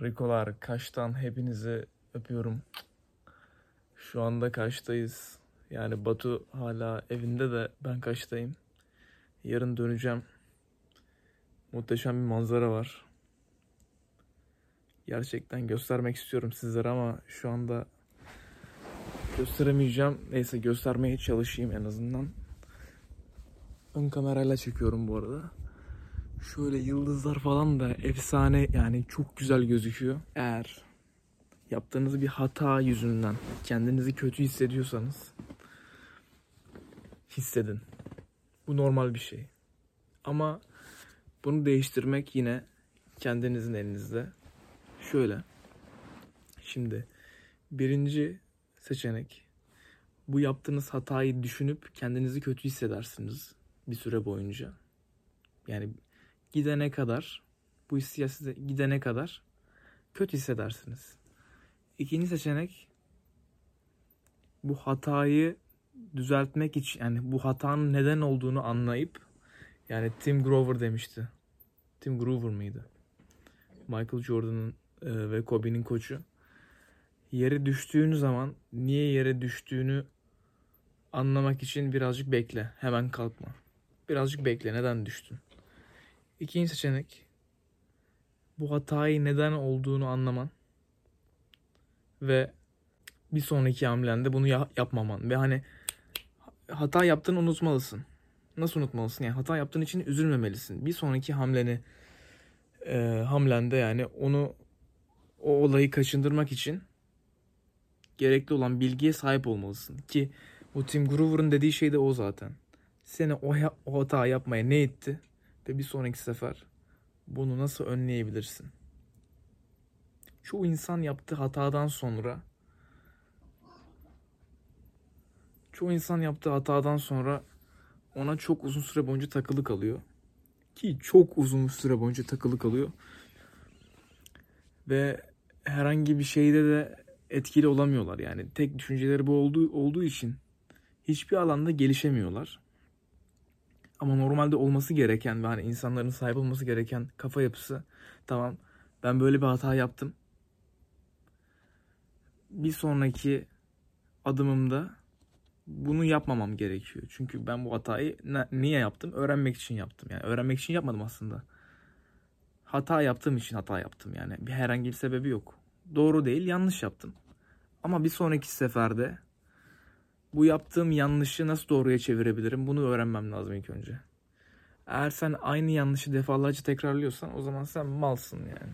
Rikolar, Kaş'tan hepinizi öpüyorum. Şu anda Kaş'tayız. Yani Batu hala evinde de ben Kaş'tayım. Yarın döneceğim. Muhteşem bir manzara var. Gerçekten göstermek istiyorum sizlere ama şu anda gösteremeyeceğim. Neyse göstermeye çalışayım en azından. Ön kamerayla çekiyorum bu arada. Şöyle yıldızlar falan da efsane yani çok güzel gözüküyor. Eğer yaptığınız bir hata yüzünden kendinizi kötü hissediyorsanız hissedin. Bu normal bir şey. Ama bunu değiştirmek yine kendinizin elinizde. Şöyle. Şimdi birinci seçenek bu yaptığınız hatayı düşünüp kendinizi kötü hissedersiniz bir süre boyunca. Yani gidene kadar bu hissiyat size gidene kadar kötü hissedersiniz. İkinci seçenek bu hatayı düzeltmek için yani bu hatanın neden olduğunu anlayıp yani Tim Grover demişti. Tim Grover mıydı? Michael Jordan'ın e, ve Kobe'nin koçu. Yere düştüğün zaman niye yere düştüğünü anlamak için birazcık bekle. Hemen kalkma. Birazcık bekle. Neden düştün? İkinci seçenek bu hatayı neden olduğunu anlaman ve bir sonraki hamlende bunu ya- yapmaman ve hani hata yaptığını unutmalısın. Nasıl unutmalısın? Yani hata yaptığın için üzülmemelisin. Bir sonraki hamleni e, hamlende yani onu o olayı kaçındırmak için gerekli olan bilgiye sahip olmalısın. Ki bu Tim Grover'ın dediği şey de o zaten. Seni o, o hata yapmaya ne etti ve bir sonraki sefer bunu nasıl önleyebilirsin? Çoğu insan yaptığı hatadan sonra çoğu insan yaptığı hatadan sonra ona çok uzun süre boyunca takılı kalıyor. Ki çok uzun süre boyunca takılı kalıyor. Ve herhangi bir şeyde de etkili olamıyorlar. Yani tek düşünceleri bu olduğu, olduğu için hiçbir alanda gelişemiyorlar. Ama normalde olması gereken ve hani insanların sahip olması gereken kafa yapısı tamam ben böyle bir hata yaptım. Bir sonraki adımımda bunu yapmamam gerekiyor. Çünkü ben bu hatayı niye yaptım? Öğrenmek için yaptım. Yani öğrenmek için yapmadım aslında. Hata yaptığım için hata yaptım yani. Bir herhangi bir sebebi yok. Doğru değil, yanlış yaptım. Ama bir sonraki seferde bu yaptığım yanlışı nasıl doğruya çevirebilirim? Bunu öğrenmem lazım ilk önce. Eğer sen aynı yanlışı defalarca tekrarlıyorsan o zaman sen malsın yani.